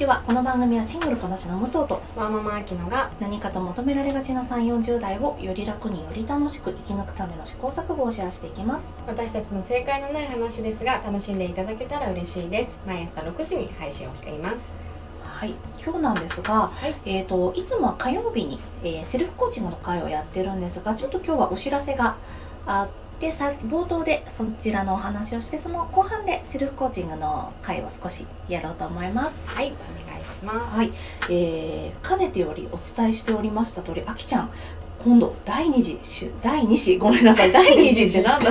ちは。この番組はシングルこなしの武藤とワーママアキノが何かと求められがちな3 4 0代をより楽により楽しく生き抜くための試行錯誤をシェアしていきます。私たちの正解のない話ですが楽しんでいただけたら嬉しいです。毎朝6時に配信をしています。はい。今日なんですが、はい。えー、といつもは火曜日に、えーセルフコーチングの会をやってるんですがちょっと今日はお知らせがあってさ冒頭でそちらのお話をしてその後半でセルフコーチングの会を少しやろうと思います。はいお願いします。はい、えー、かねてよりお伝えしておりました通りあきちゃん。今度第二次出第二子ごめんなさい。第二次ってなんだ？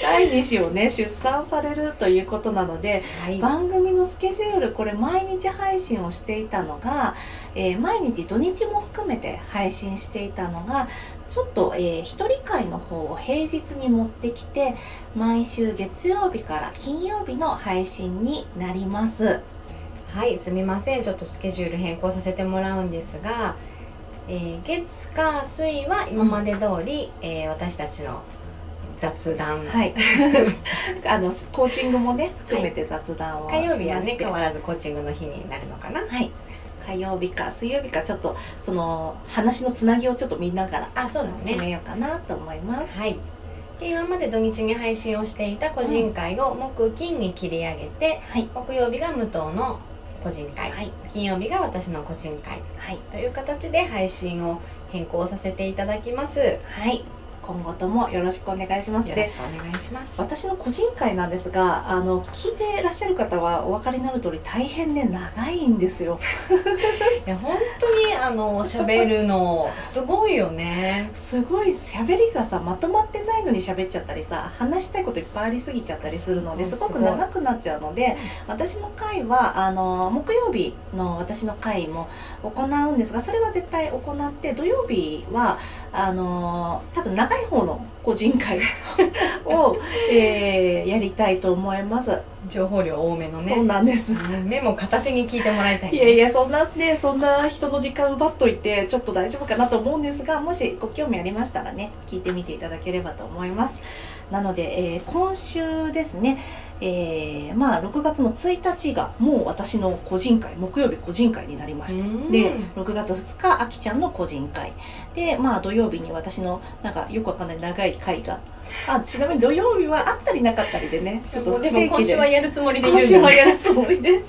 第二子をね。出産されるということなのではい。番組のスケジュールこれ毎日配信をしていたのが、えー毎日土日も含めて配信していたのがちょっと、えー一人会の方を平日に持ってきて毎週月曜日から金曜日の配信になります。はいすみません。ちょっとスケジュール変更させてもらうんですが、えー月火水は今まで通り、えー私たちの雑談、はい、あのコーチングもね含めて雑談を火曜日はね変わらずコーチングの日になるのかな？はい。火曜日か水曜日かちょっとその話のつなぎをちょっとみんなからあそうだ決ねめようかなと思います。はい。で今まで土日に配信をしていた個人会を木金に切り上げて、はい。木曜日が武藤の個人会、はい。金曜日が私の個人会。はい。という形で配信を変更させていただきます。よはい今後ともよろしくお願いします。でろしくお願いします私の個人会なんですがあの聞いていらっしゃる方はお分かりになる通り大変ね長いんですよ。いや本当にあの喋るのすごいよねすごい喋りがさまとまってないのに喋っちゃったりさ話したいこといっぱいありすぎちゃったりするのですごく長くなっちゃうので私の会はあの木曜日の私の会も行うんですがそれは絶対行って土曜日はあの多分長い方の個人会 を、えーやりたいと思います。情報量多めのそうねなんです。うんメモ片手に聞いてもらいたい、ね、いやいやそんなねそんな人の時間奪っといてちょっと大丈夫かなと思うんですがもしご興味ありましたらね聞いてみていただければと思いますなので、えー今週ですねえーまあ6月の1日がもう私の個人会木曜日個人会になりました。うん。で6月2日あきちゃんの個人会。でまあ土曜日に私のなんかよくわかんない長い会が。あちなみに土曜日はあったりなかったりでね ちょっとでも今週はやるつもりでい今週はやるつもりで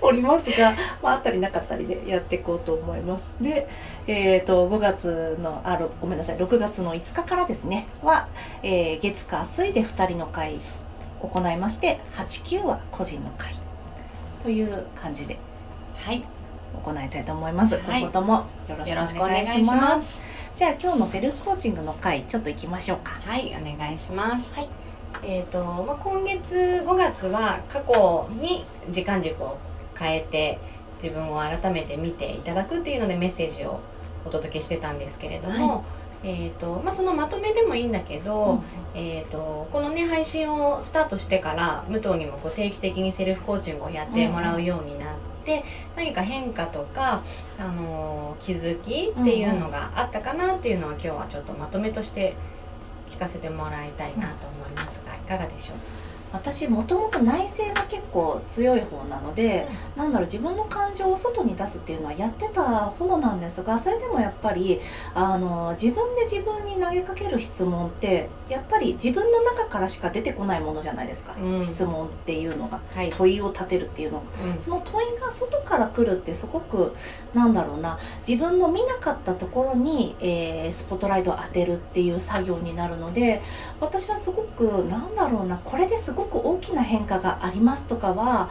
おります。が、まあ、あったりなかったりでやっていこうと思います。で、えっ、と、5月の、あ、ろごめんなさい、6月の5日からですね、は、えー月火水で2人の会行いまして、8、9は個人の会という感じではい行いたいと思います。はい今後ともよろしくお願いしします。じゃあ今日のセルフコーチングの会、ちょっと行きましょうか。はいお願いしますはいえっ、と、まあ、今月5月は過去に時間軸を変えて自分を改めて見ていただくっていうのでメッセージをお届けしてたんですけれども、えーとまあ、そのまとめでもいいんだけど、えー、とこのね配信をスタートしてから武藤にもこう定期的にセルフコーチングをやってもらうようになって、何か変化とか、あのー気づきっていうのがあったかなっていうのは今日はちょっとまとめとして聞かせてもらいたいなと思いますがいかがでしょう？私もともと内省が結構強い方なので、なんだろう自分の感情を外に出すっていうのはやってた方なんですがそれでもやっぱりあの自分で自分に投げかける質問ってやっぱり自分の中からしか出てこないものじゃないですか、うん。質問っていうのが。はい、問いを立てるっていうのが。うん。その問いが外から来るってすごくなんだろうな自分の見なかったところに、えースポットライトを当てるっていう作業になるので私はすごくなんだろうなこれですごく大きな変化がありますとかは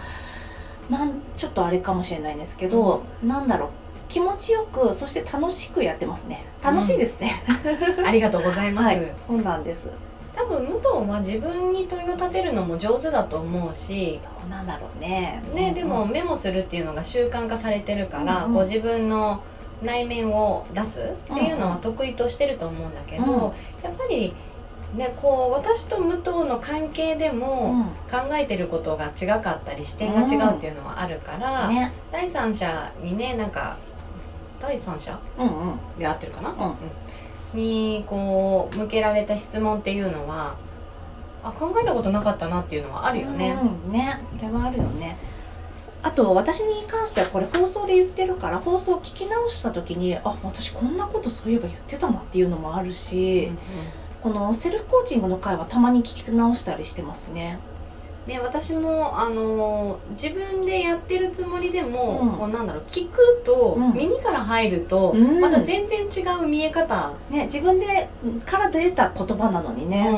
なんちょっとあれかもしれないんですけど、なんだろう。気持ちよくそして楽しくやってますね。楽しいですね、ありがとうございます、はい。そうなんです。多分武藤は自分に問いを立てるのも上手だと思うしどうなんだろうね。ね、うんでもメモするっていうのが習慣化されてるから、うんうん。こう自分の内面を出すっていうのは得意としてると思うんだけど、うん。やっぱりねこう私と武藤の関係でうもん。考えてることが違かったり視点が違うっていうのはあるから、ね。第三者にねなんか第三者うんうん。で合ってるかな、うん。にこう向けられた質問っていうのはあ考えたことなかったなっていうのはあるよね。うん、ねそれはあるよね。あと私に関してはこれ放送で言ってるから放送を聞き直した時にあ私こんなことそういえば言ってたなっていうのもあるし、このセルフコーチングの回はたまに聞き直したりしてますね。ね、私もあの自分でやってるつもりでも、うん。こうなんだろう聞くと、うん。耳から入ると、うん。また全然違う見え方ね自分でから出た言葉なのにね。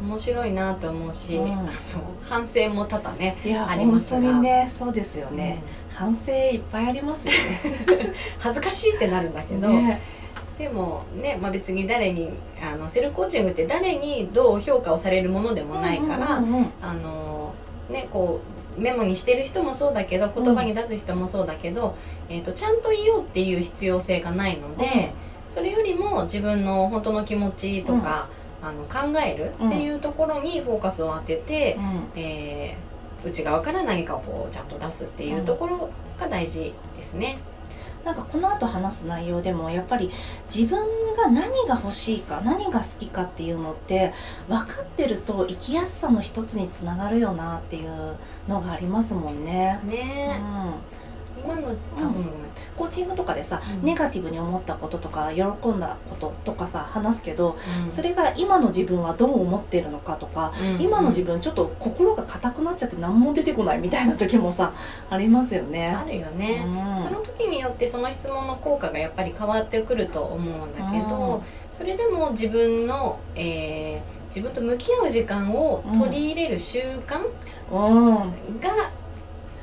面白いなと思うし、反省も多々ねいやありますが。本当にねそうですよね、反省いっぱいありますよね。恥ずかしいってなるんだけど、ねでもね、まあ、別に誰にあのセルフコーチングって誰にどう評価をされるものでもないから、うんうんうんあのねこうメモにしてる人もそうだけど言葉に出す人もそうだけど、えー、とちゃんと言おうっていう必要性がないので、それよりも自分の本当の気持ちとか、あの考えるっていうところにフォーカスを当てて、うん。えー内側から何かをこうちゃんと出すっていうところが大事ですね。なんかこの後話す内容でもやっぱり自分が何が欲しいか何が好きかっていうのって分かってると生きやすさの一つにつながるよなっていうのがありますもんね。うねん、今の、あごめんコーチングとかでさ、うん。ネガティブに思ったこととか喜んだこととかさ話すけどうん。それが今の自分はどう思ってるのかとか、うん。今の自分ちょっと心が硬くなっちゃって何も出てこないみたいな時もさありますよね。あるよね。うん。その時によってその質問の効果がやっぱり変わってくると思うんだけうん。どそれでも自分の、えー自分と向き合う時間を取り入れる習慣うん。が、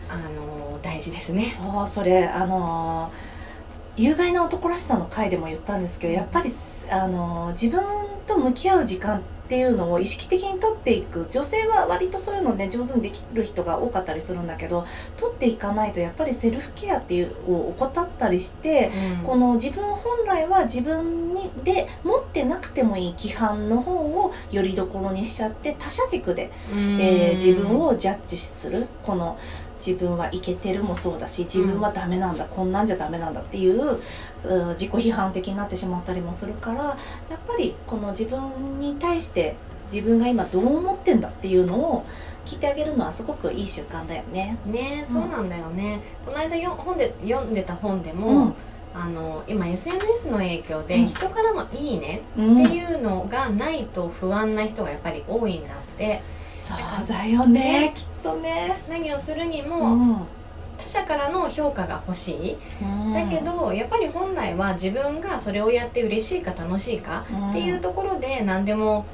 あの大事ですね。そうそれあのー有害な男らしさの回でも言ったんですけどやっぱりあのー自分と向き合う時間っていうのを意識的に取っていく。女性は割とそういうのね上手にできる人が多かったりするんだけど取っていかないとやっぱりセルフケアっていうを怠ったりしてうん。この自分本来は自分にで持ってなくてもいい規範の方をよりどころにしちゃって他者軸でうん。えー自分をジャッジする。この自分はいけてるもそうだし自分はダメなんだ、こんなんじゃダメなんだっていううん自己批判的になってしまったりもするからやっぱりこの自分に対して自分が今どう思ってんだっていうのを聞いてあげるのはすごくいい習慣だよね。ねそうなんだよね。この間よ本で読んでた本でも、うんあの今 SNS の影響でうん人からの「いいね」うんっていうのがないと不安な人がやっぱり多いんだってそうだよねきっとね。何をするにうもん。他者からの評価が欲しい。うん。だけどやっぱり本来は自分がそれをやって嬉しいか楽しいかっていうところで何でも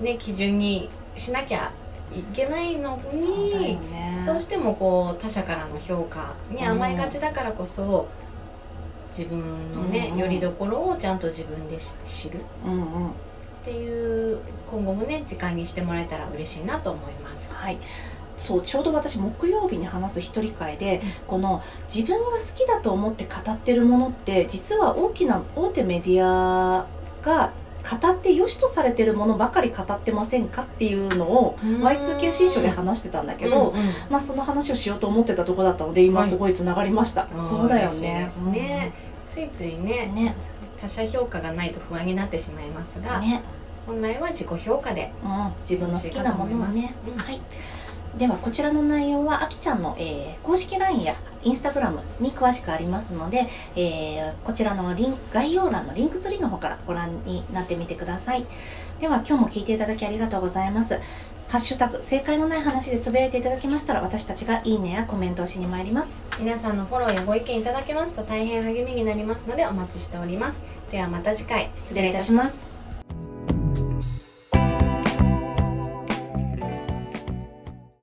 ね基準にしなきゃいけないのにね。どうしてもこう他者からの評価に甘えがちだからこそ自分のねうんうん。よりどころをちゃんと自分でし知る。うんうんっていう今後もね時間にしてもらえたら嬉しいなと思います。はい。そうちょうど私木曜日に話す一人会で、この自分が好きだと思って語ってるものって実は大きな大手メディアが語って良しとされてるものばかり語ってませんかっていうのを Y2K 新書で話してたんだけど、うんうんまあ、その話をしようと思ってたとこだったので今はいすごいつながりました、そうだよね。嬉しいですね。ついついねね他者評価がないと不安になってしまいますが、ね、本来は自己評価でうん、自分の好きなものをね。うんはい。ではこちらの内容はあきちゃんの、えー公式 LINE やインスタグラムに詳しくありますので、えーこちらのリン概要欄のリンクツリーの方からご覧になってみてください。では今日も聞いていただきありがとうございますハッシュタグ正解のない話でつぶやいていただきましたら私たちがいいねやコメントをしに参ります。皆さんのフォローやご意見いただけますと大変励みになりますのでお待ちしております。ではまた次回。失礼いたします